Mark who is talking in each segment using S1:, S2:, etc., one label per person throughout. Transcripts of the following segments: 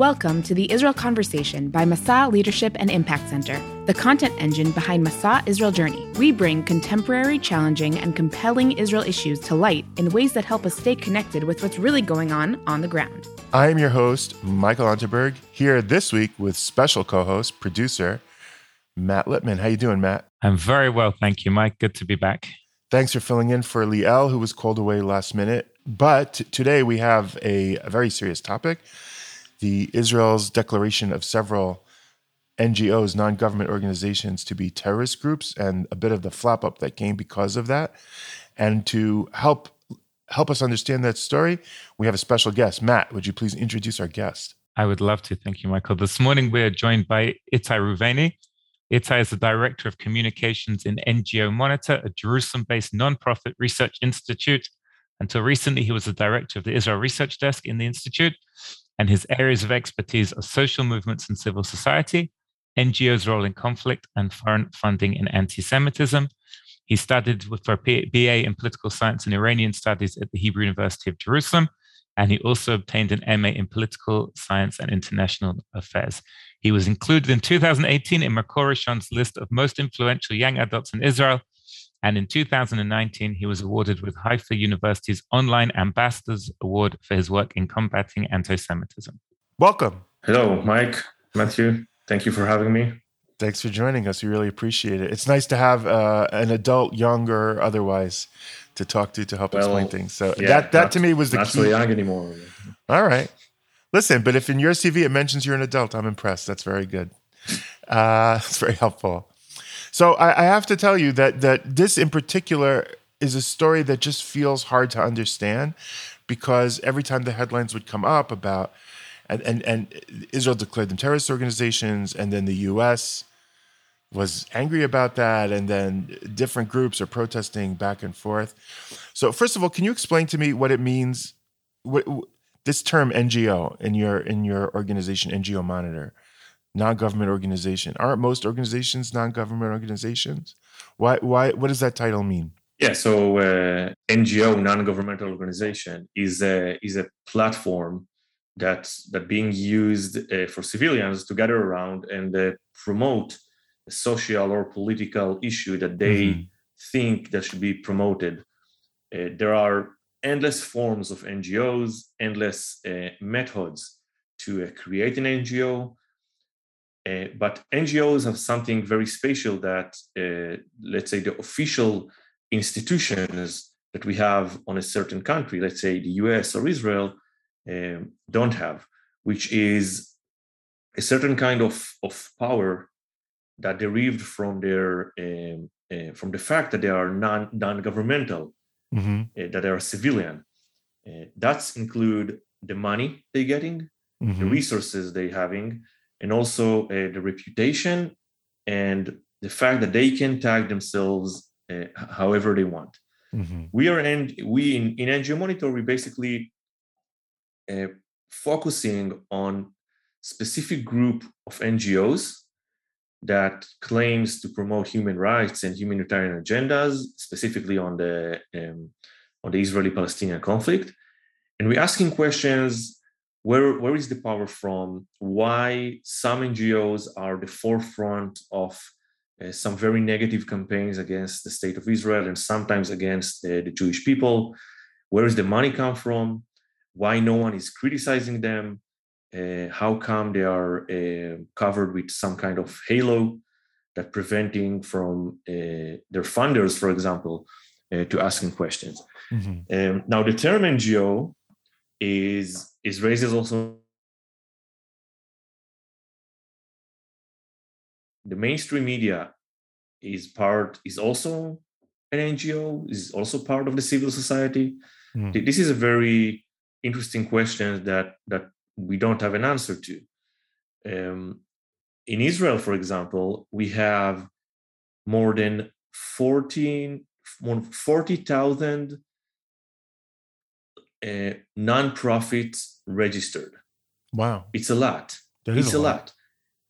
S1: Welcome to the Israel Conversation by Masa Leadership and Impact Center, the content engine behind Masa Israel Journey. We bring contemporary, challenging, and compelling Israel issues to light in ways that help us stay connected with what's really going on on the ground.
S2: I am your host, Michael Unterberg, here this week with special co-host, producer Matt Lipman. How you doing, Matt?
S3: I'm very well, thank you, Mike. Good to be back.
S2: Thanks for filling in for Liel, who was called away last minute. But today we have a, a very serious topic the Israel's declaration of several NGOs, non government organizations, to be terrorist groups, and a bit of the flap up that came because of that. And to help help us understand that story, we have a special guest. Matt, would you please introduce our guest?
S3: I would love to. Thank you, Michael. This morning we're joined by Itai Reuveni. Itai is the director of communications in NGO Monitor, a Jerusalem based nonprofit research institute. Until recently, he was the director of the Israel Research Desk in the institute and his areas of expertise are social movements and civil society, NGOs' role in conflict, and foreign funding in anti Semitism. He studied for a BA in political science and Iranian studies at the Hebrew University of Jerusalem, and he also obtained an MA in political science and international affairs. He was included in 2018 in Makor Rishon's list of most influential young adults in Israel and in 2019, he was awarded with Haifa University's Online Ambassadors Award for his work in combating anti Semitism.
S2: Welcome.
S4: Hello, Mike, Matthew. Thank you for having me.
S2: Thanks for joining us. We really appreciate it. It's nice to have uh, an adult, younger, otherwise, to talk to to help well, explain things. So yeah, that that
S4: not,
S2: to me was the
S4: not
S2: key.
S4: so young anymore.
S2: All right. Listen, but if in your CV it mentions you're an adult, I'm impressed. That's very good. Uh, it's very helpful. So I, I have to tell you that that this in particular is a story that just feels hard to understand because every time the headlines would come up about and, and, and Israel declared them terrorist organizations, and then the U.S. was angry about that, and then different groups are protesting back and forth. So, first of all, can you explain to me what it means? What, this term NGO in your in your organization, NGO Monitor non-government organization. Aren't most organizations non-government organizations? Why? Why? What does that title mean?
S4: Yeah, so uh, NGO, non-governmental organization, is a is a platform that that being used uh, for civilians to gather around and uh, promote a social or political issue that they mm-hmm. think that should be promoted. Uh, there are endless forms of NGOs, endless uh, methods to uh, create an NGO, uh, but NGOs have something very special that, uh, let's say, the official institutions that we have on a certain country, let's say the US or Israel, um, don't have, which is a certain kind of, of power that derived from their um, uh, from the fact that they are non non-governmental, mm-hmm. Uh, that they are civilian. Uh, that's include the money they're getting, mm-hmm. the resources they're having, and also uh, the reputation and the fact that they can tag themselves uh, however they want. Mm-hmm. We are in we in, in NGO Monitor we basically uh, focusing on specific group of NGOs that claims to promote human rights and humanitarian agendas, specifically on the um, on the Israeli-Palestinian conflict, and we're asking questions where where is the power from? Why some ngos are the forefront of uh, some very negative campaigns against the state of israel and sometimes against uh, the jewish people? Where does the money come from? Why no one is criticizing them? Uh, how come they are uh, covered with some kind of halo that preventing from uh, their funders for example uh, to asking questions? Mm-hmm. um, now the term ngo is is raises also the mainstream media is part is also an ngo is also part of the civil society mm. this is a very interesting question that that we don't have an answer to um, in israel for example we have more than 14 40,000 uh, non-profits registered.
S2: Wow,
S4: it's a lot. That it's a lot. lot.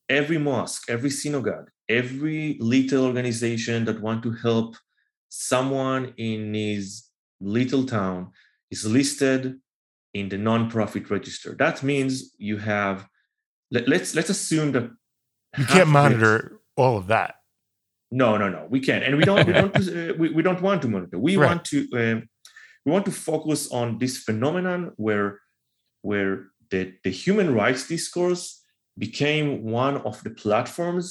S4: Every mosque, every synagogue, every little organization that want to help someone in his little town is listed in the non-profit register. That means you have let, let's let's assume that
S2: You can't
S4: of it-
S2: monitor all of that.
S4: No, no, no. We can't, and we don't. We don't. Uh, we, we don't want to monitor. We
S2: Right.
S4: want to. Um, we want to focus on this phenomenon where, where the the human rights discourse became one of the platforms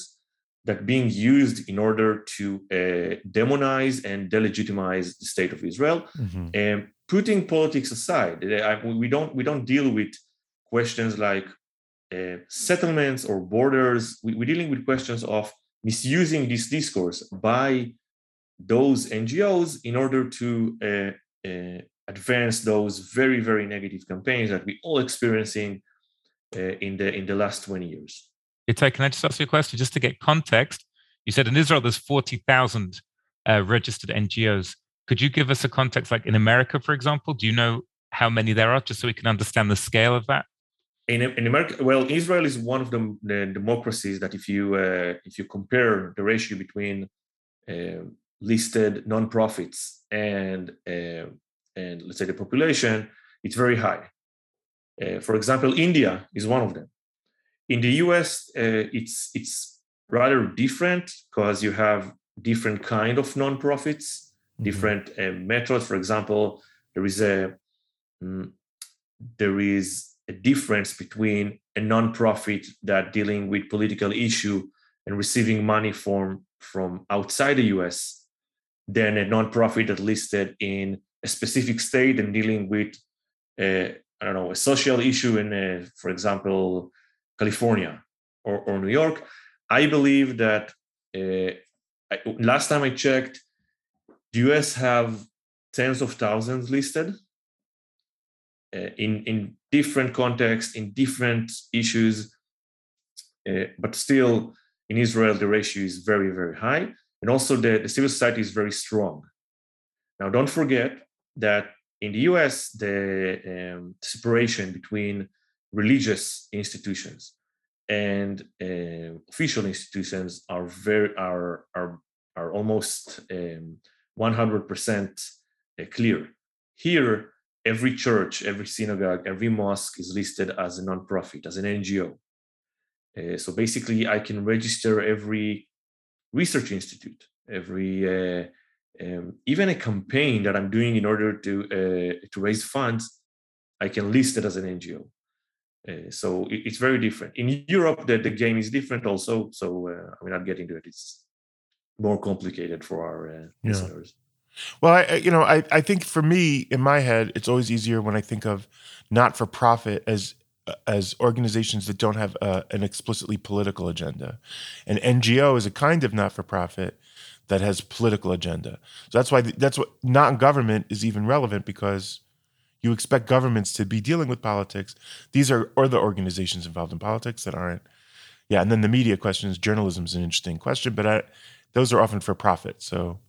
S4: that being used in order to uh, demonize and delegitimize the state of Israel.
S2: Mhm.
S4: And putting politics aside, uh, I- we don't we don't deal with questions like uh, settlements or borders. We, we're dealing with questions of misusing this discourse by those NGOs in order to uh, uh, advance those very very negative campaigns that we all experiencing uh, in the in the last 20 years.
S3: Itai, can I just ask you a question just to get context? You said in Israel there's 40,000 uh, registered NGOs. Could you give us a context, like in America, for example? Do you know how many there are, just so we can understand the scale of that?
S4: in, in America, well, Israel is one of the, the democracies that if you uh, if you compare the ratio between uh, listed nonprofits and uh, and let's say the population, it's very high. Uh, for example, India is one of them. In the U.S., uh, it's it's rather different because you have different kind of nonprofits,
S2: Mhm.
S4: different uh, methods. For example, there is a mm, there is a difference between a nonprofit that dealing with political issue and receiving money from from outside the US than a nonprofit that listed in a specific state and dealing with uh, I don't know a social issue in uh, for example California or, or New York. I believe that uh, I, last time I checked the US have tens of thousands listed uh, in in different contexts, in different issues, uh, but still in Israel the ratio is very very high, and also the, the civil society is very strong. Now, don't forget that in the U.S. the um, separation between religious institutions and uh, official institutions are very are are are almost um, 100% clear. Here, every church, every synagogue, every mosque is listed as a nonprofit, as an NGO. Uh, so basically, I can register every research institute, every uh, um, even a campaign that I'm doing in order to uh, to raise funds. I can list it as an NGO. Uh, so it, it's very different. In Europe, the, the game is different also. So uh, I mean, I'm getting to it. It's more complicated for our uh,
S2: Yeah.
S4: listeners.
S2: Well, I, I- you know, I, I think for me, in my head, it's always easier when I think of not for profit as as organizations that don't have uh, an explicitly political agenda. An NGO is a kind of not for profit that has political agenda. So that's why that's what non government is even relevant because you expect governments to be dealing with politics. These are other organizations involved in politics that aren't. Yeah, and then the media question is journalism is an interesting question, but I, those are often for profit. So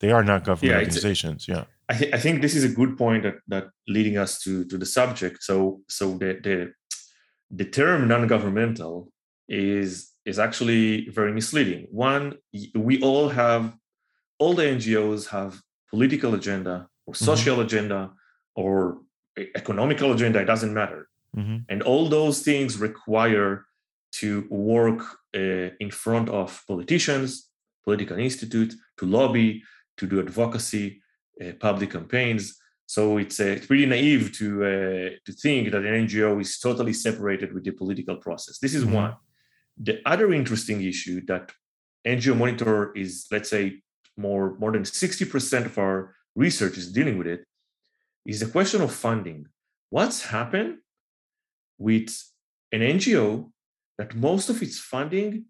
S2: they are not government
S4: Yeah,
S2: organizations. Yeah.
S4: I, th- I think this is a good point that, that leading us to, to the subject. So so the, the the term non-governmental is is actually very misleading. One, we all have all the NGOs have political agenda or social agenda or economical agenda. It doesn't matter,
S2: hmm
S4: and all those things require to work uh, in front of politicians, political institutes, to lobby, to do advocacy, public campaigns. So it's, uh, it's pretty naive to uh, to think that an NGO is totally separated with the political process. This is
S2: Mhm.
S4: one. The other interesting issue that NGO Monitor is, let's say, more more than sixty percent of our research is dealing with it, is the question of funding. What's happened with an NGO that most of its funding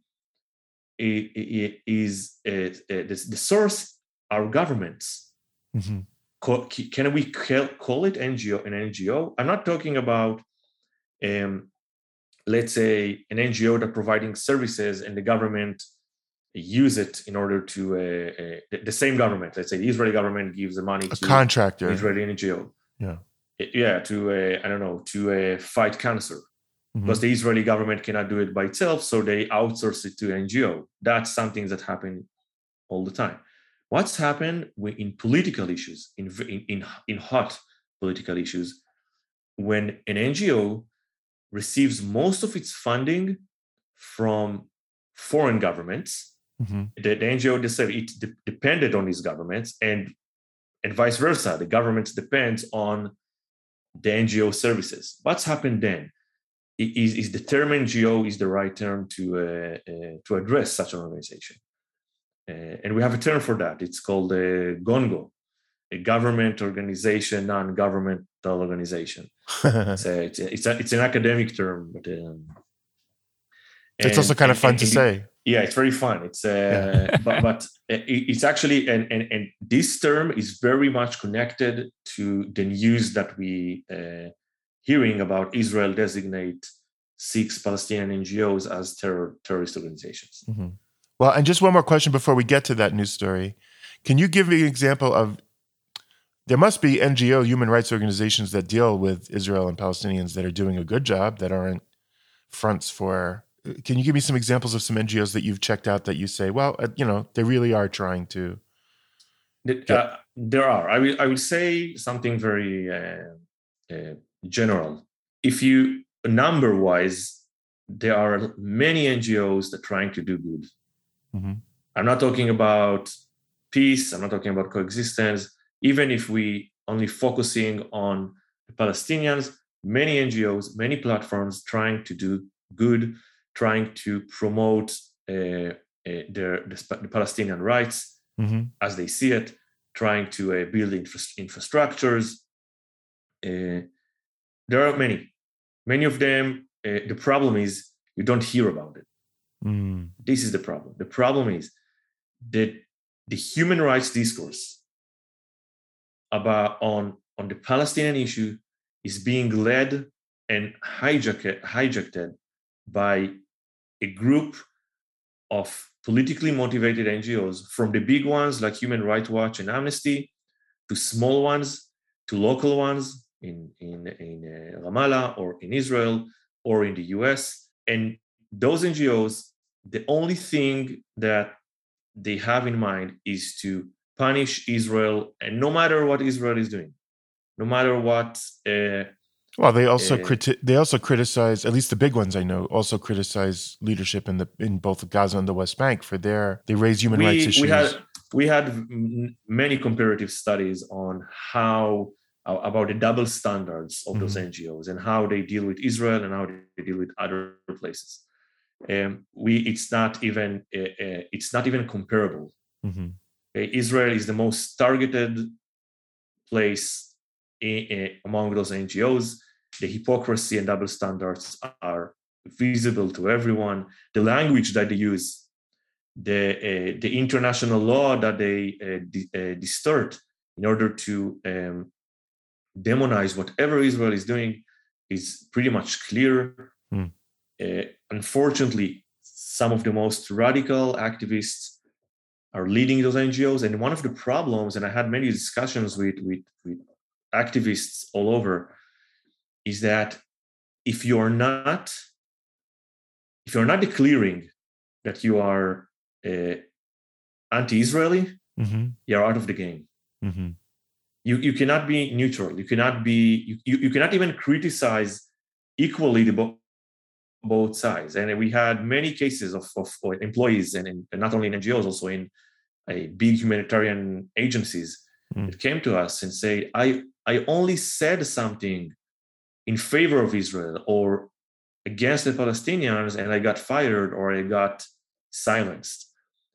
S4: is uh, uh, the, the source are governments.
S2: Hmm
S4: Co- Can we call it NGO an NGO? I'm not talking about, um, let's say, an NGO that providing services and the government use it in order to uh, uh, the, same government. Let's say the Israeli government gives the money
S2: A
S4: to
S2: contractor.
S4: Israeli NGO.
S2: Yeah.
S4: Yeah, to uh, I don't know to uh, fight cancer
S2: Mhm.
S4: because the Israeli government cannot do it by itself, so they outsource it to NGO. That's something that happens all the time. What's happened in political issues, in in in, hot political issues, when an NGO receives most of its funding from foreign governments. Mm-hmm. The, the, NGO said it de- depended on these governments, and and vice versa. The government depends on the NGO services. What's happened then? Is, is the term NGO is the right term to uh, uh, to address such an organization? Uh, and we have a term for that. It's called a GONGO, a government organization, non-governmental organization. it's, a, it's, a, it's, a, it's, an academic term, but um,
S2: and, it's also kind of fun and, to say.
S4: Yeah, it's very fun. It's uh, yeah. but, but it's actually and, and and this term is very much connected to the news that we uh, hearing about Israel designate six Palestinian NGOs as terror terrorist organizations.
S2: Mm-hmm. Well, and just one more question before we get to that news story. Can you give me an example of there must be NGO human rights organizations that deal with Israel and Palestinians that are doing a good job that aren't fronts for can you give me some examples of some NGOs that you've checked out that you say, well, uh, you know, they really are trying to
S4: uh, there are. I will I will say something very uh, uh, general. If you number wise, there are many NGOs that are trying to do good. Mm-hmm. I'm not talking about peace. I'm not talking about coexistence. Even if we only focusing on the Palestinians, many NGOs, many platforms trying to do good, trying to promote uh, uh, their, the, the, Palestinian rights mm-hmm. as they see it, trying to uh, build infra- infrastructures. Uh, there are many. Many of them, uh, the problem is you don't hear about it. Mm. This is the problem. The problem is that the human rights discourse about on, on the Palestinian issue is being led and hijacked, hijacked by a group of politically motivated NGOs, from the big ones like Human Rights Watch and Amnesty, to small ones, to local ones in, in, in uh, Ramallah or in Israel or in the US. And those NGOs the only thing that they have in mind is to punish Israel, and no matter what Israel is doing, no matter what. Uh,
S2: well, they also uh, criti- they also criticize at least the big ones I know also criticize leadership in the in both Gaza and the West Bank for their they raise human we, rights issues.
S4: We had we had many comparative studies on how about the double standards of mm-hmm. those NGOs and how they deal with Israel and how they deal with other places um, we it's not even uh, uh, it's not even comparable. Mm-hmm. Uh, Israel is the most targeted place in, in, among those NGOs. The hypocrisy and double standards are visible to everyone. The language that they use, the uh, the international law that they uh, di- uh, distort in order to um, demonize whatever Israel is doing, is pretty much clear. Mm uh, unfortunately, some of the most radical activists are leading those NGOs. And one of the problems, and I had many discussions with, with, with activists all over, is that if you're not if you're not declaring that you are uh, anti-Israeli, mm-hmm. you're out of the game. Mm-hmm. You you cannot be neutral. You cannot be you, you, cannot even criticize equally the both sides. And we had many cases of, of employees, and, in, and, not only in NGOs, also in a big humanitarian agencies mm. that came to us and say, I, I only said something in favor of Israel or against the Palestinians, and I got fired or I got silenced.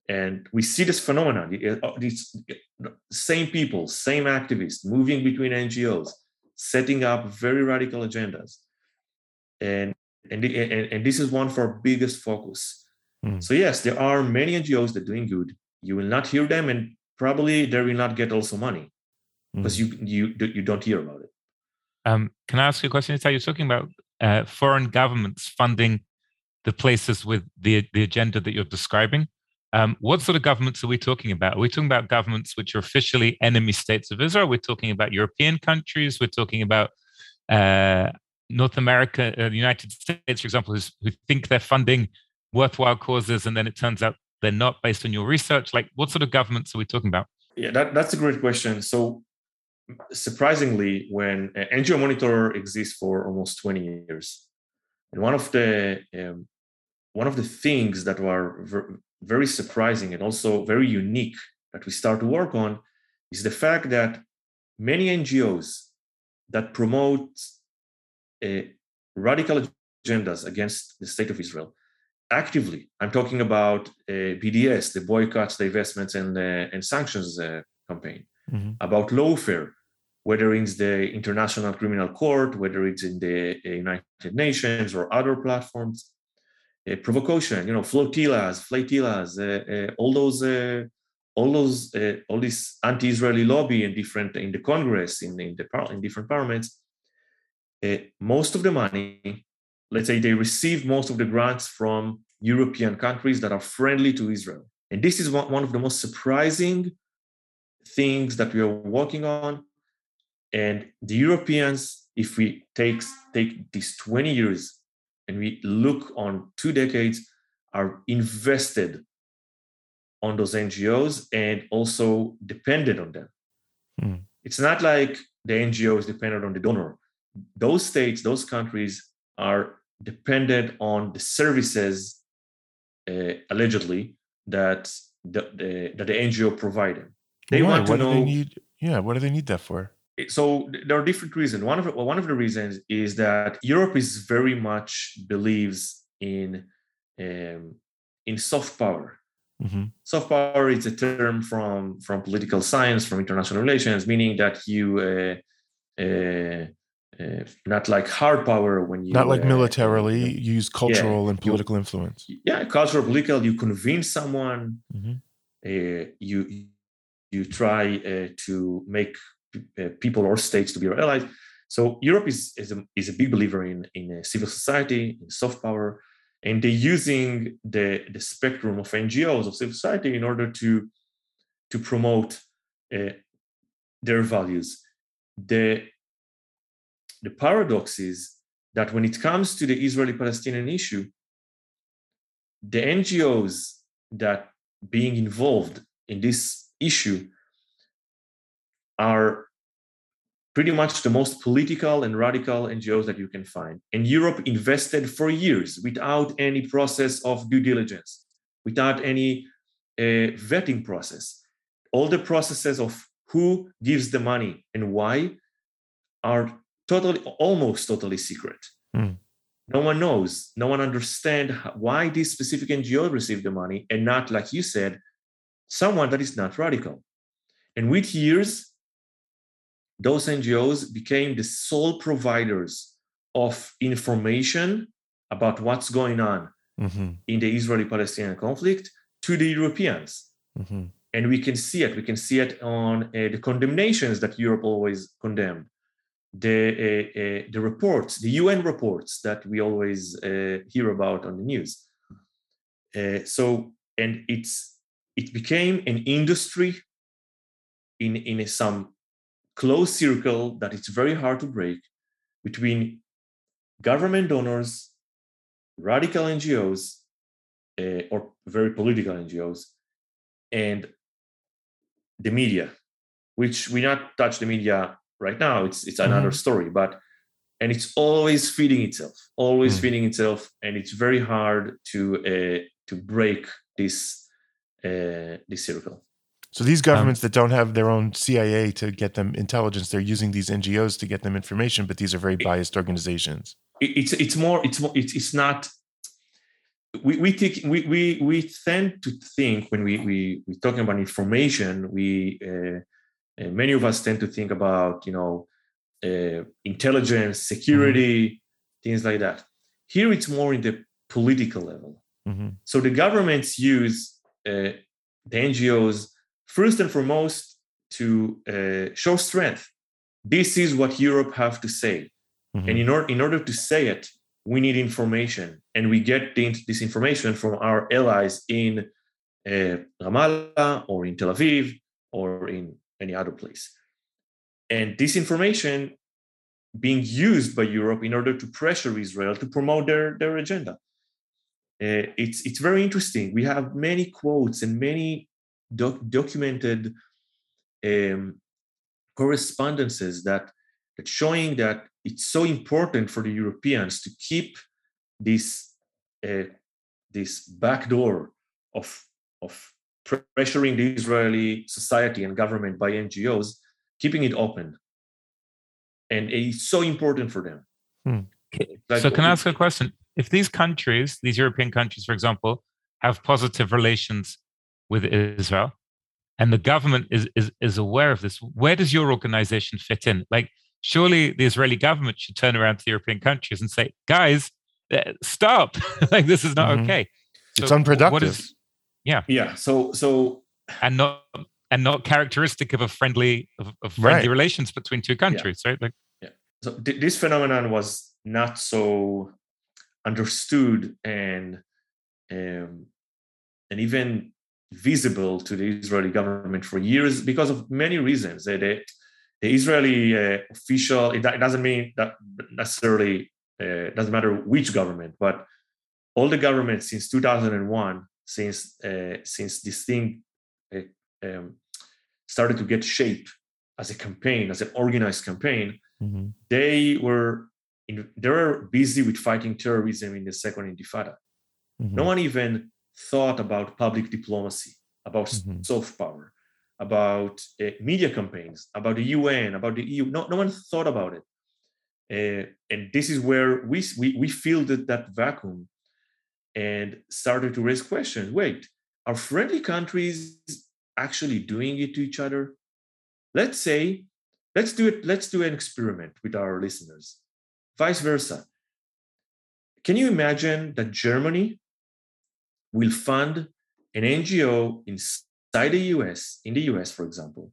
S4: And we see this phenomenon, uh, these same people, same activists moving between NGOs, setting up very radical agendas. And and, the, and, and this is one of our biggest focus. Mm. So yes, there are many NGOs that are doing good. You will not hear them, and probably they will not get also money because mm. you you you don't hear about it.
S3: Um, can I ask you a question? You're talking about uh, foreign governments funding the places with the the agenda that you're describing. Um, what sort of governments are we talking about? Are we talking about governments which are officially enemy states of Israel? We're talking about European countries. We're talking about uh, North America, uh, the United States, for example, who think they're funding worthwhile causes, and then it turns out they're not based on your research? Like, what sort of governments are we talking about?
S4: Yeah, that, that's a great question. So, surprisingly, when uh, NGO Monitor exists for almost 20 years, And one of the um, one of the things that were ver- very surprising and also very unique that we start to work on is the fact that many NGOs that promote radical agendas against the state of Israel actively. I'm talking about uh, BDS, the boycotts, divestments, and uh, and sanctions uh, campaign, mm-hmm. about lawfare, whether it's the International Criminal Court, whether it's in the uh, United Nations or other platforms. Uh, provocation, you know, flotillas, flotillas, uh, all those all those all this anti-Israeli lobby in different in the Congress, in, in the in different parliaments, most of the money let's say they receive most of the grants from European countries that are friendly to Israel. And this is one of the most surprising things that we are working on. And the Europeans, if we take, take these 20 years and we look on two decades, are invested on those NGOs and also dependent on them. Hmm. It's not like the NGO is dependent on the donor. Those states, those countries are dependent on the services uh, allegedly that the, the, that the NGO provided.
S2: They Why? want to what know. Do they need, yeah, what do they need that for?
S4: So there are different reasons. One of well, one of the reasons is that Europe is very much believes in um, in soft power. Mm-hmm. Soft power is a term from from political science, from international relations, meaning that you uh, uh, uh, not like hard power when you
S2: not like uh, militarily you use cultural yeah, and political
S4: you,
S2: influence
S4: yeah cultural political you convince someone mm-hmm. uh, you you try uh, to make uh, people or states to be your allies. So europe is is a, is a big believer in in civil society in soft power and they're using the the spectrum of ngos of civil society in order to to promote uh, their values. The the paradox is that when it comes to the Israeli Palestinian issue, the NGOs that being involved in this issue are pretty much the most political and radical NGOs that you can find. And Europe invested for years without any process of due diligence, without any uh, vetting process. All the processes of who gives the money and why are totally, almost totally secret. Mm. No one knows. No one understands why this specific NGO received the money and not, like you said, someone that is not radical. And with years, those NGOs became the sole providers of information about what's going on mm-hmm. in the Israeli Palestinian conflict to the Europeans. Mm-hmm. And we can see it. We can see it on uh, the condemnations that Europe always condemned the uh, uh, the reports, the UN reports that we always uh, hear about on the news. So, and it's it became an industry in in a, some closed circle that it's very hard to break between government donors, radical NGOs, uh, or very political NGOs, and the media, which we not touch the media right now it's it's another mm-hmm. story but and it's always feeding itself always mm-hmm. feeding itself and it's very hard to uh, to break this uh, this circle
S2: so these governments um, that don't have their own CIA to get them intelligence, they're using these NGOs to get them information, but these are very biased organizations.
S4: It, it's it's more it's more it's, it's not. We we take we we we tend to think when we we we talking about information we uh, uh, many of us tend to think about, you know, uh, intelligence, security, mm-hmm. things like that. Here, it's more in the political level. Mm-hmm. So the governments use uh, the NGOs first and foremost to uh, show strength. This is what Europe have to say, mm-hmm. and in order in order to say it, we need information, and we get this information from our allies in uh, Ramallah or in Tel Aviv or in any other place. And this information being used by Europe in order to pressure Israel to promote their, their agenda. Uh, it's, it's very interesting. We have many quotes and many doc- documented um, correspondences that, that showing that it's so important for the Europeans to keep this uh, this backdoor of of pressuring the Israeli society and government by NGOs, keeping it open, and it's so important for them.
S3: Hmm. Like, so, can I ask a question? If these countries, these European countries, for example, have positive relations with Israel, and the government is, is, is aware of this, where does your organization fit in? Like, surely the Israeli government should turn around to the European countries and say, guys, uh, stop. like, this is not mm-hmm. okay.
S2: So it's unproductive. What is,
S3: yeah.
S4: Yeah. So, so,
S3: and not, and not characteristic of a friendly, of, of friendly right. relations between two countries, yeah. right? Like,
S4: yeah. So th- this phenomenon was not so understood and, um, and even visible to the Israeli government for years because of many reasons. The, the, the Israeli uh, official, it, it, doesn't mean that necessarily, uh, doesn't matter which government, but all the governments since 2001, since uh, since this thing uh, um, started to get shape as a campaign, as an organized campaign, mm-hmm. they were in, they were busy with fighting terrorism in the second Intifada. Mm-hmm. No one even thought about public diplomacy, about mm-hmm. soft power, about uh, media campaigns, about the UN, about the EU. No, no one thought about it. Uh, and this is where we, we, we filled that vacuum and started to raise questions. Wait, are friendly countries actually doing it to each other? Let's say, let's do it, let's do an experiment with our listeners. Vice versa. Can you imagine that Germany will fund an NGO inside the US, in the US, for example,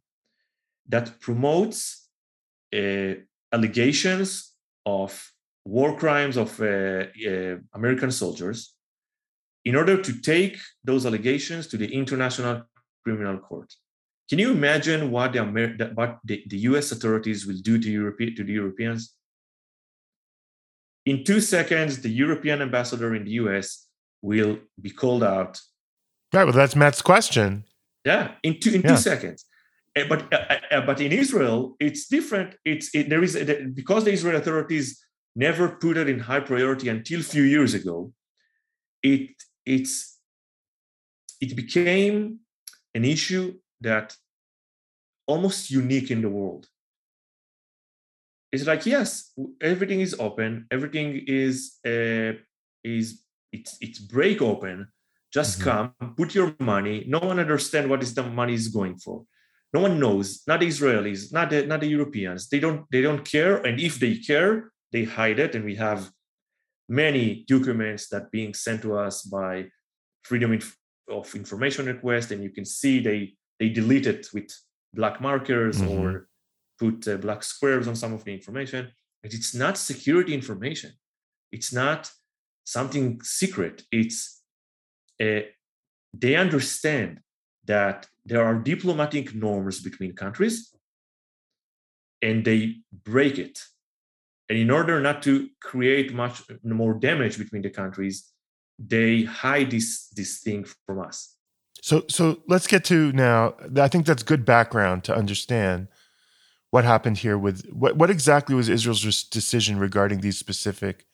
S4: that promotes uh, allegations of war crimes of uh, uh, American soldiers in order to take those allegations to the International Criminal Court. Can you imagine what the, Amer- what the, the US authorities will do to, Europe- to the Europeans? In two seconds, the European ambassador in the US will be called out.
S2: Right. Well, that's Matt's question.
S4: Yeah, in two in yeah. two seconds. Eh, but uh, uh, but in Israel, it's different. It's it, there is because the Israeli authorities never put it in high priority until a few years ago. It it's it became an issue that almost unique in the world. It's like yes, everything is open, everything is uh, is it's it's break open. Just mm-hmm. come put your money. No one understand what is the money is going for. No one knows. Not the israelis not the not the europeans. They don't they don't care and if they care they hide it and we have many documents that being sent to us by freedom of information request and you can see they they delete it with black markers mm-hmm. or put uh, black squares on some of the information but it's not security information it's not something secret. It's uh, they understand that there are diplomatic norms between countries and they break it. And in order not to create much more damage between the countries, they hide this this thing from us.
S2: So so let's get to now. I think that's good background to understand what happened here with what what exactly was Israel's decision regarding these specific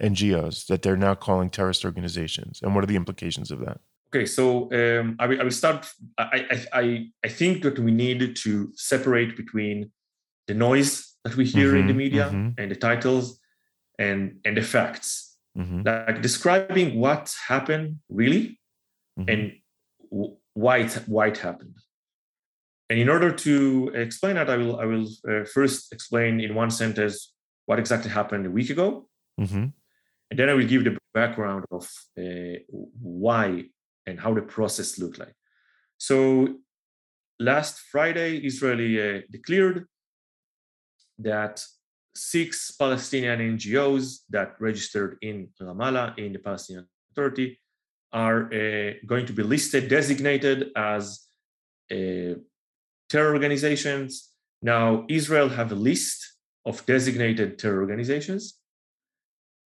S2: NGOs that they're now calling terrorist organizations, and what are the implications of that?
S4: Okay, so um, I, will, I, will, start. I, I, I think that we need to separate between the noise that we hear mm-hmm, in the mm-hmm, media mm-hmm. and the titles and and the facts, mm-hmm. like describing what happened really mm-hmm. and why it, why it happened. And in order to explain that, I will I will uh, first explain in one sentence what exactly happened a week ago, mm-hmm. And then I will give the background of uh, why and how the process looked like. So last Friday, Israeli uh, declared that six Palestinian NGOs that registered in Ramallah in the Palestinian Authority are uh, going to be listed, designated as uh, terror organizations. Now, Israel have a list of designated terror organizations,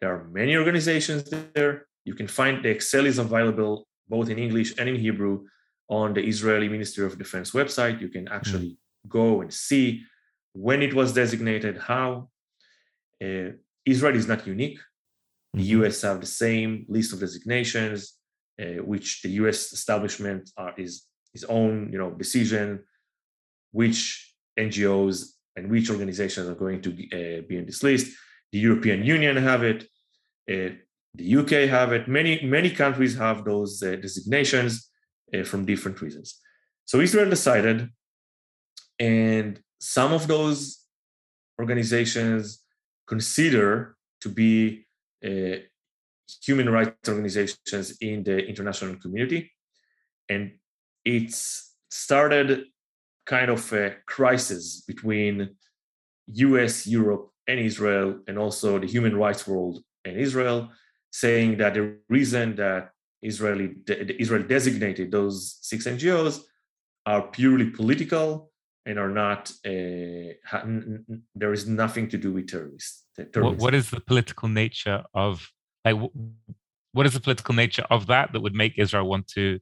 S4: there are many organizations there. You can find the Excel is available both in English and in Hebrew on the Israeli Ministry of Defense website. You can actually mm. go and see when it was designated, how. Uh, Israel is not unique. The US have the same list of designations, uh, which the US establishment are, is his own, you know, decision, which NGOs and which organizations are going to uh, be in this list. The European Union have it. Uh, the UK have it. Many many countries have those uh, designations uh, from different reasons. So Israel decided, and some of those organizations consider to be uh, human rights organizations in the international community. And it's started kind of a crisis between US, Europe, and Israel, and also the human rights world and Israel, saying that the reason that Israeli, Israel designated those six NGOs are purely political and are not uh, there is nothing to do with terrorists.
S3: What, what is the political nature of like what is the political nature of that that would make Israel want to?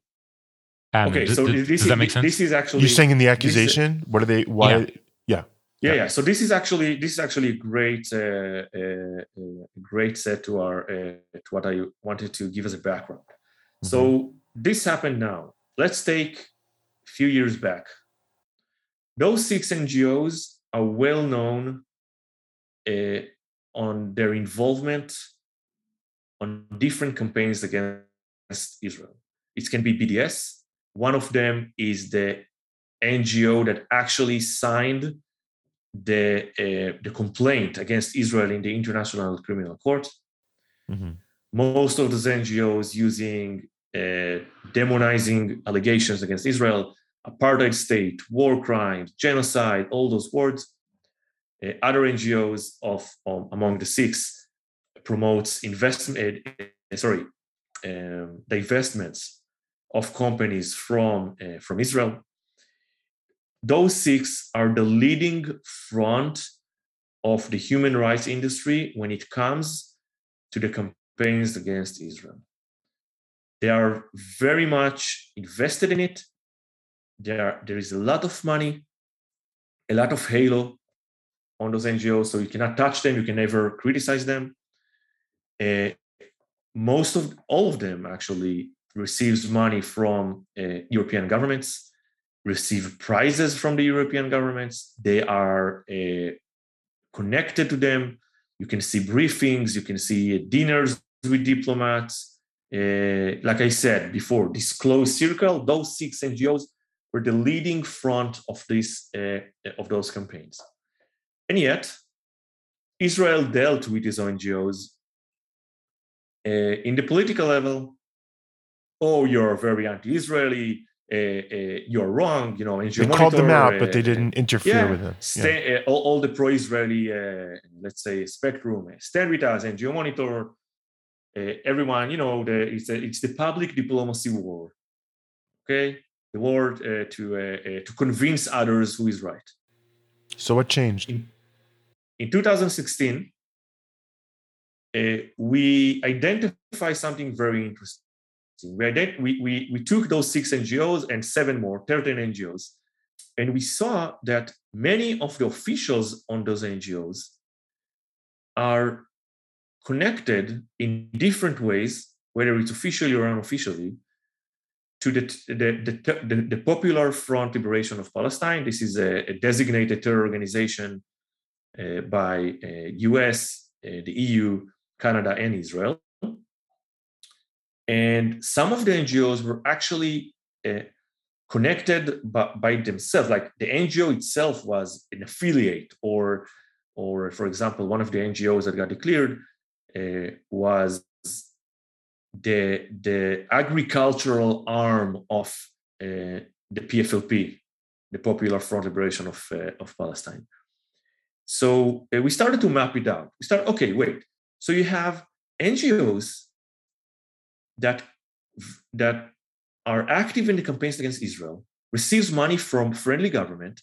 S4: Um, okay, so does, this does that make sense? This is actually
S2: you're saying in the accusation. Is, what are they? Why? Yeah.
S4: yeah. Yeah, yeah. So this is actually this is actually a great, uh, uh, uh, great set to our uh, to what I wanted to give as a background. Mm-hmm. So this happened now. Let's take a few years back. Those six NGOs are well known uh, on their involvement on different campaigns against Israel. It can be BDS. One of them is the NGO that actually signed the uh, the complaint against Israel in the International Criminal Court. Mm-hmm. Most of those NGOs using uh, demonizing allegations against Israel apartheid state, war crimes, genocide, all those words. Uh, other NGOs of um, among the six promotes investment, uh, sorry, um, the investments of companies from uh, from Israel. Those six are the leading front of the human rights industry when it comes to the campaigns against Israel. They are very much invested in it there there is a lot of money, a lot of halo on those NGOs, so you cannot touch them, you can never criticize them. Uh, most of all of them actually receives money from uh, European governments, receive prizes from the European governments. They are uh, connected to them. You can see briefings, you can see dinners with diplomats. Uh, like I said before, this closed circle, those six NGOs were the leading front of this uh, of those campaigns. And yet, Israel dealt with these NGOs uh, in the political level. Oh, you're very anti-Israeli. Uh, uh you're wrong. You know, NGO
S2: they
S4: monitor,
S2: called them out, but they uh, didn't interfere yeah, with them.
S4: Yeah. Uh, all, all, the pro-Israeli, let's say, spectrum stand with us. NGO Monitor. everyone, you know, the, it's a, it's the public diplomacy war. Okay, the word uh, to uh, uh, to convince others who is right.
S2: So what changed?
S4: In, in 2016, uh, we identified something very interesting. We, ident- we, we, we took those six NGOs and seven more, 13 NGOs, and we saw that many of the officials on those NGOs are connected in different ways, whether it's officially or unofficially, to the, the, the, the, Popular Front Liberation of Palestine. This is a, a designated terror organization uh, by uh, US, uh, the EU, Canada, and Israel. And some of the NGOs were actually uh, connected by, by, themselves, like the NGO itself was an affiliate, or, or for example, one of the NGOs that got declared uh, was the, the agricultural arm of uh, the PFLP, the Popular Front Liberation of, uh, of Palestine. So uh, we started to map it out. We start okay, wait. So you have NGOs that, that are active in the campaigns against Israel, receives money from friendly government,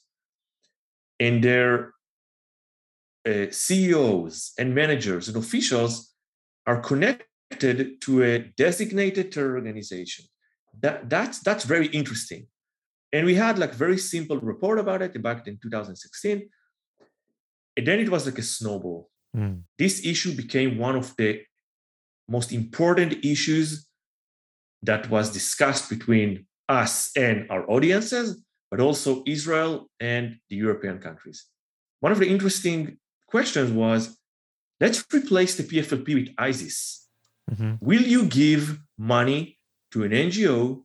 S4: and their uh, CEOs and managers and officials are connected connected to a designated terror organization. That, that's, that's very interesting. And we had like very simple report about it back in 2016. And then it was like a snowball. Mm. This issue became one of the most important issues that was discussed between us and our audiences, but also Israel and the European countries. One of the interesting questions was let's replace the PFLP with ISIS. Mm-hmm. Will you give money to an NGO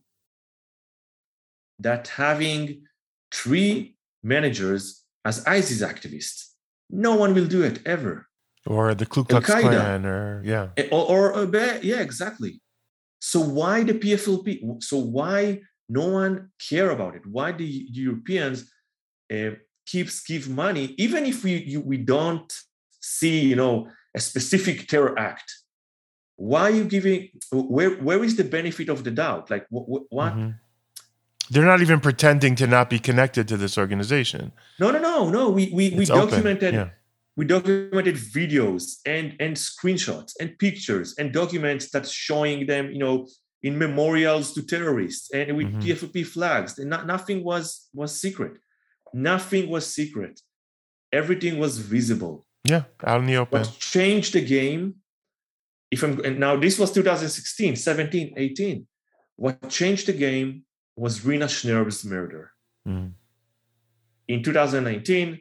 S4: that having three managers as ISIS activists? No one will do it ever.
S2: Or the Ku Klux Klan, or yeah,
S4: eh, or, or yeah, exactly. So why the PFLP? So why no one care about it? Why the Europeans uh, keeps give money, even if we you, we don't see you know a specific terror act? Why are you giving? Where where is the benefit of the doubt? Like what? what mm-hmm.
S2: They're not even pretending to not be connected to this organization.
S4: No, no, no, no. We we, we documented yeah. we documented videos and and screenshots and pictures and documents that's showing them, you know, in memorials to terrorists and with mm-hmm. Flags. And not, nothing was was secret. Nothing was secret. Everything was visible.
S2: Yeah, out in the open.
S4: What changed the game? If I'm now this was 2016, 17, 18. What changed the game was Rina Shnerb's murder. Mm. In 2019,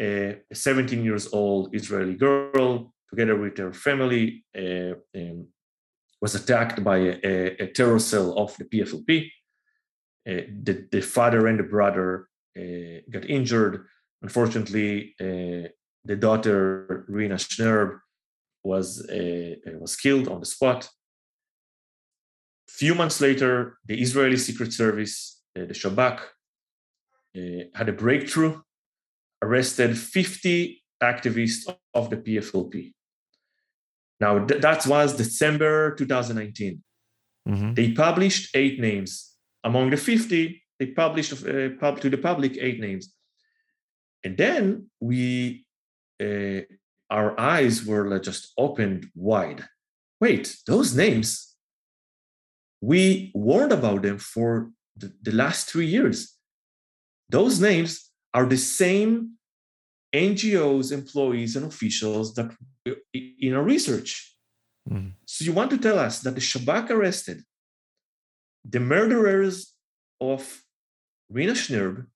S4: a 17 years old Israeli girl, together with her family, uh, um, was attacked by a, a, terror cell of the PFLP. Uh, the, the, father and the brother uh, got injured. Unfortunately, uh, the daughter Rina Shnerb was uh, was killed on the spot few months later, the Israeli Secret Service, uh, the Shabak, uh, had a breakthrough, arrested 50 activists of the PFLP. Now, th- that was December 2019. Mm-hmm. They published eight names. Among the 50, they published uh, pub- to the public eight names. And then we, uh, our eyes were just opened wide. Wait, those names we warned about them for the, the last three years. Those names are the same NGOs, employees, and officials that in our research. Mm-hmm. So you want to tell us that the Shabak arrested the murderers of Rina Shnerb,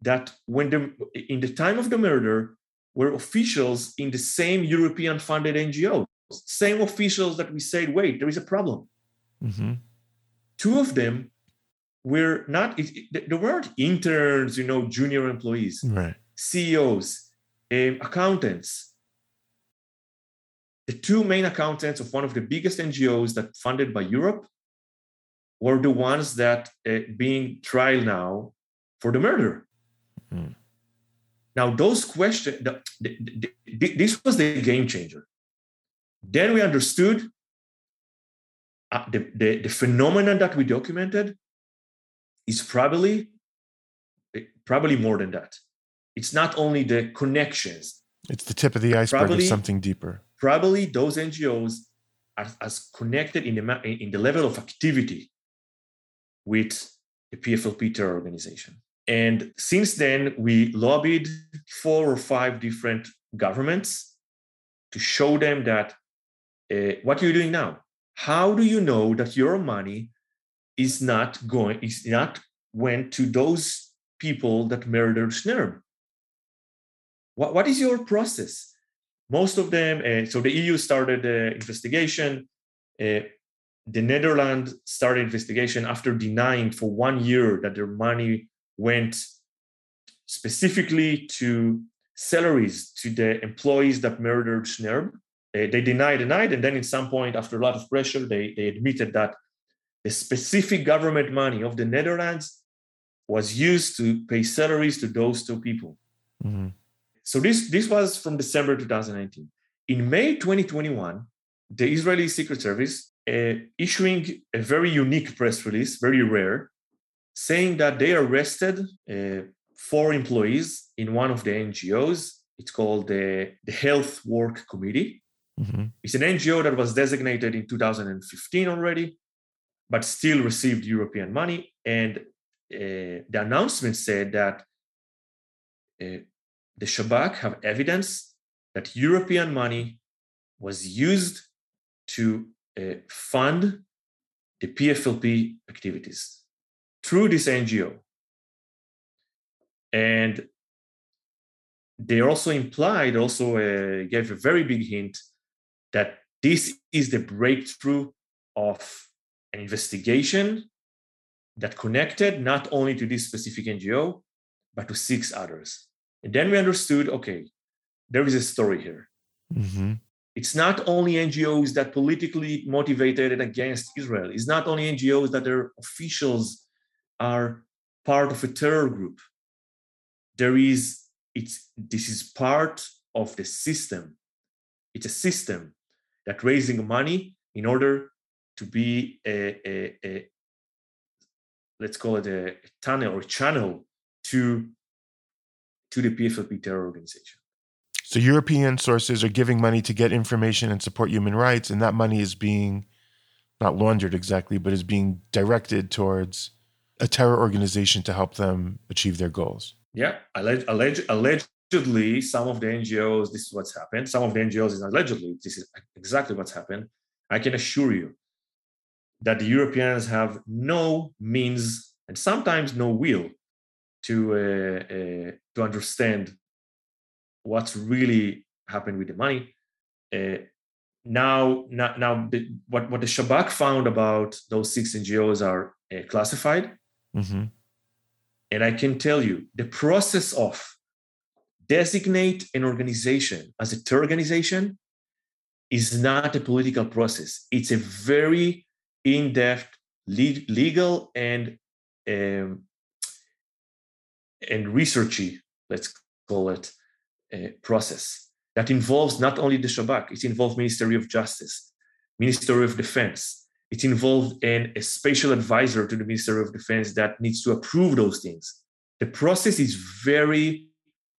S4: that when the in the time of the murder were officials in the same European funded NGO, same officials that we said, wait, there is a problem. Mm-hmm. Two of them were not, it, it, they weren't interns, you know, junior employees,
S2: right.
S4: CEOs, um, accountants. The two main accountants of one of the biggest NGOs that funded by Europe were the ones that uh, being trial now for the murder. Mm. Now, those questions, the, the, the, this was the game changer. Then we understood uh, the, the, the phenomenon that we documented is probably eh, probably more than that. It's not only the connections.
S2: It's the tip of the iceberg probably, of something deeper.
S4: Probably those NGOs are as connected in the in the level of activity with the PFLP terror organization. And since then, we lobbied four or five different governments to show them that uh, what you're doing now, how do you know that your money is not going is not went to those people that murdered Shnerb? What, what is your process? Most of them, uh, so the EU started the investigation. Uh, the Netherlands started investigation after denying for one year that their money went specifically to salaries to the employees that murdered Shnerb. Uh, they denied, denied, and then at some point, after a lot of pressure, they, they admitted that the specific government money of the Netherlands was used to pay salaries to those two people. Mm-hmm. So this, this was from December 2019. In May 2021, the Israeli Secret Service uh, issuing a very unique press release, very rare, saying that they arrested uh, four employees in one of the NGOs. It's called the, the Health Work Committee. Mm-hmm. It's an NGO that was designated in 2015 already, but still received European money. And uh, the announcement said that uh, the Shabak have evidence that European money was used to uh, fund the PFLP activities through this NGO. And they also implied, also uh, gave a very big hint that this is the breakthrough of an investigation that connected not only to this specific NGO, but to six others. And then we understood okay, there is a story here. Mm-hmm. It's not only NGOs that politically motivated against Israel. It's not only NGOs that their officials are part of a terror group. There is, it's this is part of the system. It's a system that raising money in order to be a, a, a let's call it a, a tunnel or channel to to the PFLP terror organization.
S2: So European sources are giving money to get information and support human rights, and that money is being not laundered exactly, but is being directed towards a terror organization to help them achieve their goals.
S4: Yeah, alleg- alleg- allegedly, some of the NGOs, this is what's happened. Some of the NGOs is allegedly, this is exactly what's happened. I can assure you that the Europeans have no means and sometimes no will to uh, uh, to understand what's really happened with the money. Uh, now, now, now the, what, what the Shabak found about those six NGOs are uh, classified. Mm-hmm. And I can tell you the process of designate an organization as a terror organization is not a political process. It's a very in-depth le- legal and um, and researchy, let's call it, uh, process that involves not only the Shabak, it involves Ministry of Justice, Ministry of Defense. It involved an, a special advisor to the Ministry of Defense that needs to approve those things. The process is very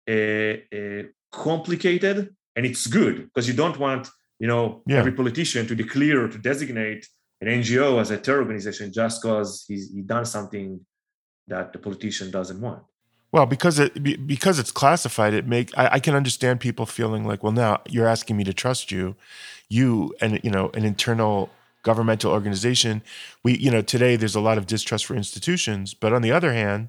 S4: uh, uh, complicated, and it's good because you don't want, you know, yeah. every politician to declare or to designate an NGO as a terror organization just because he's he done something that the politician doesn't want.
S2: Well, because it because it's classified, it make I, I, can understand people feeling like, well, now you're asking me to trust you, you and you know an internal governmental organization. We you know today there's a lot of distrust for institutions, but on the other hand,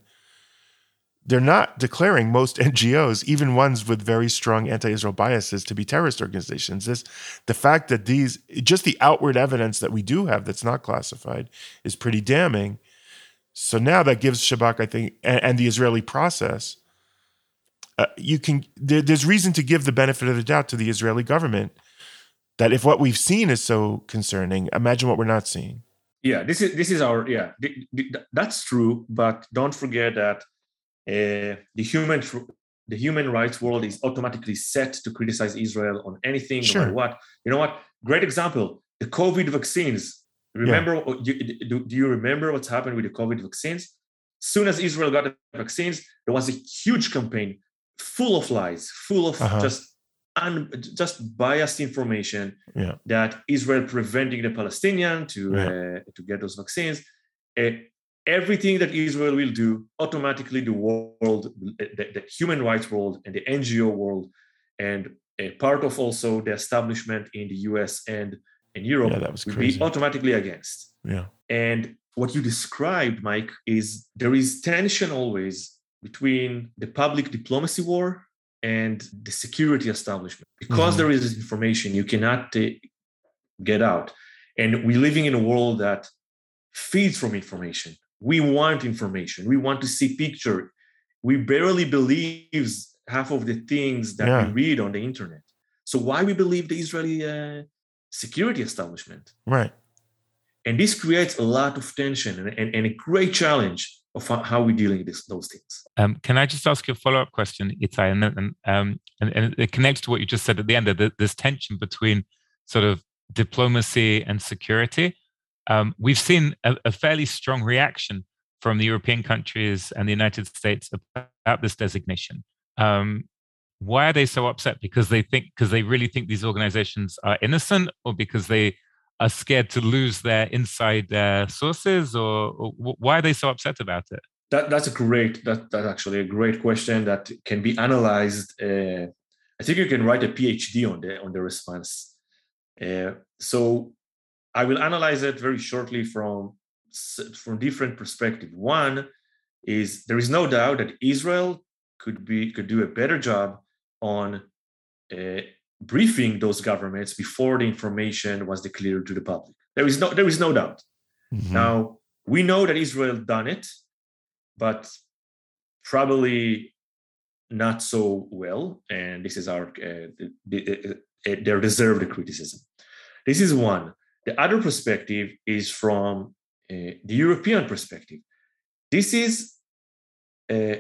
S2: they're not declaring most NGOs, even ones with very strong anti-Israel biases, to be terrorist organizations. This the fact that these just the outward evidence that we do have that's not classified is pretty damning so now that gives Shabak, I think, and, and the Israeli process, uh, you can there, there's reason to give the benefit of the doubt to the Israeli government that if what we've seen is so concerning, imagine what we're not seeing.
S4: Yeah, this is this is our yeah, that's true. But don't forget that uh, the human the human rights world is automatically set to criticize Israel on anything, sure. no what. You know what? Great example: the COVID vaccines Remember, yeah. do, do you remember what's happened with the COVID vaccines? Soon as Israel got the vaccines, there was a huge campaign full of lies, full of uh-huh. just un, just biased information
S2: yeah.
S4: that Israel preventing the Palestinian to yeah. uh, to get those vaccines. Uh, everything that Israel will do, automatically the world, the, the, human rights world, and the NGO world, and a part of also the establishment in the U.S. and in Europe
S2: yeah, that was crazy.
S4: be automatically against.
S2: Yeah.
S4: And what you described, Mike, is there is tension always between the public diplomacy war and the security establishment. Because mm-hmm. there is information you cannot uh, get out. And we're living in a world that feeds from information. We want information. We want to see picture. We barely believes half of the things that yeah. we read on the internet. So why we believe the Israeli uh, security establishment.
S2: Right.
S4: And this creates a lot of tension and, and, and a great challenge of how we're dealing with those things.
S3: Um, can I just ask you a follow up question, Itai? And, and, um, and, and, it connects to what you just said at the end of this tension between sort of diplomacy and security. Um, we've seen a, a, fairly strong reaction from the European countries and the United States about this designation. Um, why are they so upset? Because they think because they really think these organizations are innocent, or because they are scared to lose their inside uh, sources, or, or, why are they so upset about it?
S4: That, that's a great that that's actually a great question that can be analyzed. Uh, I think you can write a PhD on the on the response Uh, so I will analyze it very shortly from from different perspective. One is there is no doubt that Israel could be could do a better job on uh, briefing those governments before the information was declared to the public. There is no there is no doubt. Mm-hmm. Now we know that Israel done it, but probably not so well. And this is our uh, the, uh, deserved criticism. This is one. The other perspective is from uh, the European perspective. This is uh,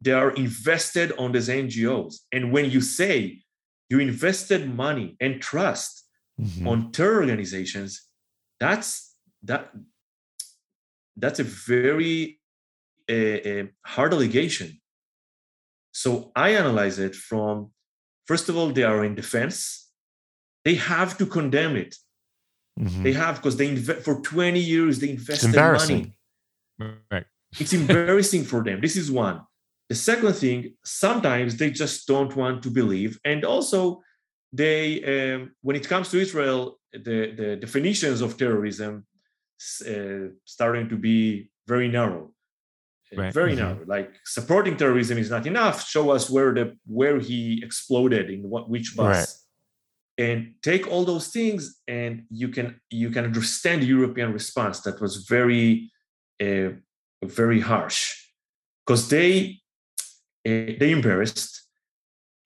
S4: they are invested on these NGOs. And when you say you invested money and trust mm-hmm. on terror organizations, that's that that's a very uh, hard allegation. So I analyze it from first of all, they are in defense. They have to condemn it. Mm-hmm. They have because they inve- for 20 years they invested money. Right. It's embarrassing for them. This is one. The second thing, sometimes they just don't want to believe, and also they, um, when it comes to Israel, the the definitions of terrorism uh, starting to be very narrow, right. very mm-hmm. narrow. Like supporting terrorism is not enough. Show us where the where he exploded in what which bus. Right and take all those things and you can you can understand the european response that was very uh, very harsh because they uh, they embarrassed.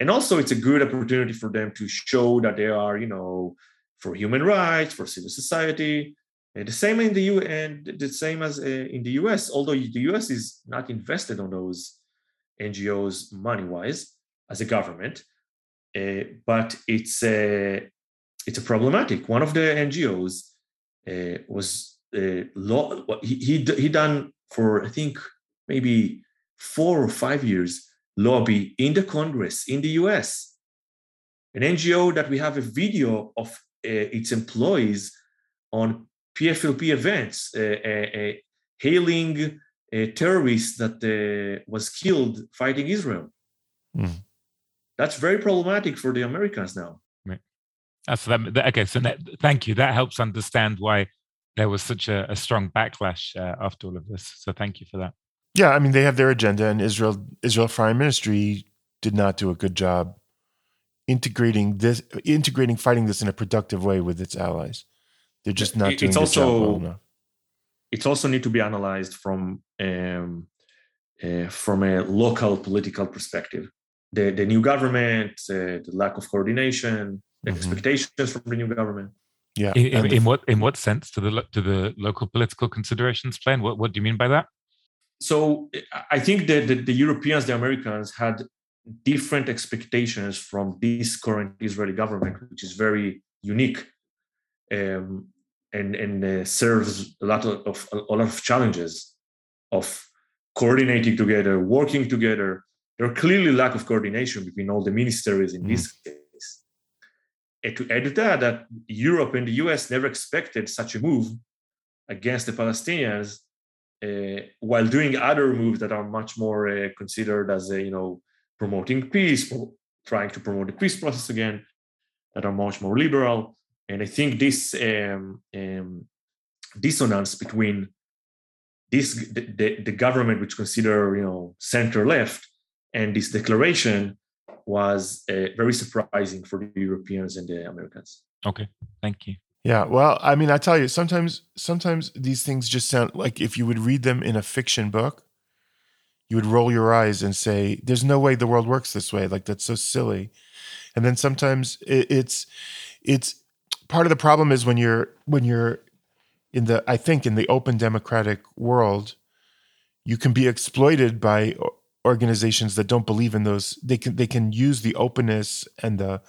S4: And also it's a good opportunity for them to show that they are you know for human rights for civil society. And the same in the U and the same as uh, in the US although the US is not invested on those NGOs money wise as a government uh, but it's a it's a problematic. One of the NGOs uh, was uh, law he, he he done for I think maybe four or five years lobby in the Congress in the US. An NGO that we have a video of uh, its employees on PFLP events, uh, uh, uh, hailing a terrorist that uh, was killed fighting Israel. Mm. That's very problematic for the Americans now.
S3: Right. Uh, that, okay, so that, thank you. That helps understand why there was such a, a strong backlash uh, after all of this. So thank you for that.
S2: Yeah, I mean they have their agenda, and Israel Israel Foreign Ministry did not do a good job integrating this, integrating fighting this in a productive way with its allies. They're just not doing it's also, well enough.
S4: It's also need to be analyzed from um, uh, from a local political perspective. The the new government, uh, the lack of coordination, mm-hmm. expectations from the new government.
S3: Yeah. In, in, in, what in what sense to the to the local political considerations plan? What what do you mean by that?
S4: So I think that the, the Europeans, the Americans, had different expectations from this current Israeli government, which is very unique, um, and and uh, serves a lot of a lot of challenges of coordinating together, working together. There are clearly lack of coordination between all the ministries in mm. this case and to add to that, that Europe and the US never expected such a move against the Palestinians, while doing other moves that are much more uh, considered as a, you know promoting peace, trying to promote the peace process again, that are much more liberal. And I think this um, um, dissonance between this the, the, the government, which consider you know center left, and this declaration was uh, very surprising for the Europeans and the Americans.
S3: Okay, thank you.
S2: Yeah, well, I mean, I tell you, sometimes sometimes these things just sound like if you would read them in a fiction book, you would roll your eyes and say, "There's no way the world works this way. Like that's so silly." And then sometimes it, it's it's part of the problem is when you're when you're in the I think in the open democratic world, you can be exploited by organizations that don't believe in those they can they can use the openness and the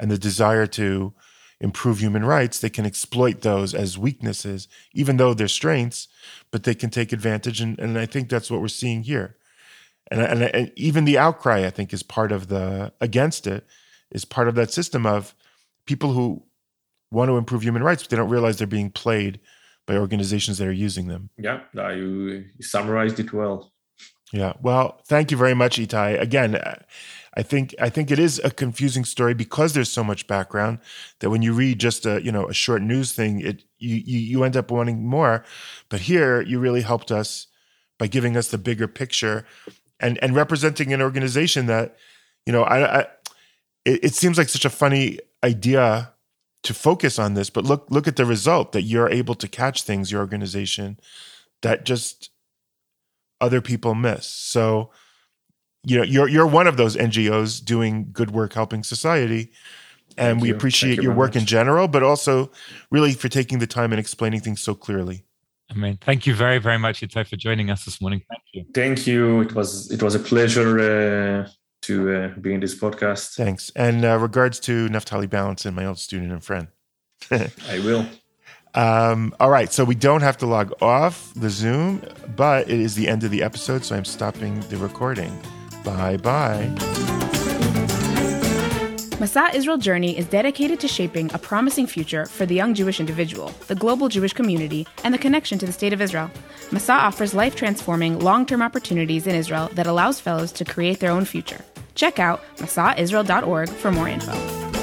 S2: and the desire to improve human rights they can exploit those as weaknesses even though they're strengths but they can take advantage and, and i think that's what we're seeing here and, and, and even the outcry i think is part of the against it is part of that system of people who want to improve human rights but they don't realize they're being played by organizations that are using them
S4: yeah you, you summarized it well
S2: yeah. Well, thank you very much, Itai. Again, I think I think it is a confusing story because there's so much background that when you read just a you know a short news thing, it you you, you end up wanting more. But here, you really helped us by giving us the bigger picture and and representing an organization that you know I, I it, it seems like such a funny idea to focus on this, but look look at the result that you're able to catch things your organization that just other people miss. So you know you're you're one of those NGOs doing good work helping society and
S4: Thank
S2: we
S4: you.
S2: appreciate
S4: you
S2: your
S4: very
S2: work in general but also really for taking the time and explaining things so clearly.
S3: I mean, thank you very, very much, Itai, for joining us this morning. Thank you.
S4: Thank you. It was it was a pleasure uh, to uh, be in this podcast.
S2: Thanks. And uh, regards to Naftali Balance and my old student and friend.
S4: I will.
S2: Um, all right, so we don't have to log off the Zoom, but it is the end of the episode, so I'm stopping the recording. Bye bye.
S1: Masa Israel Journey is dedicated to shaping a promising future for the young Jewish individual, the global Jewish community, and the connection to the State of Israel. Masa offers life transforming, long term opportunities in Israel that allows fellows to create their own future. Check out masaisrael.org for more info.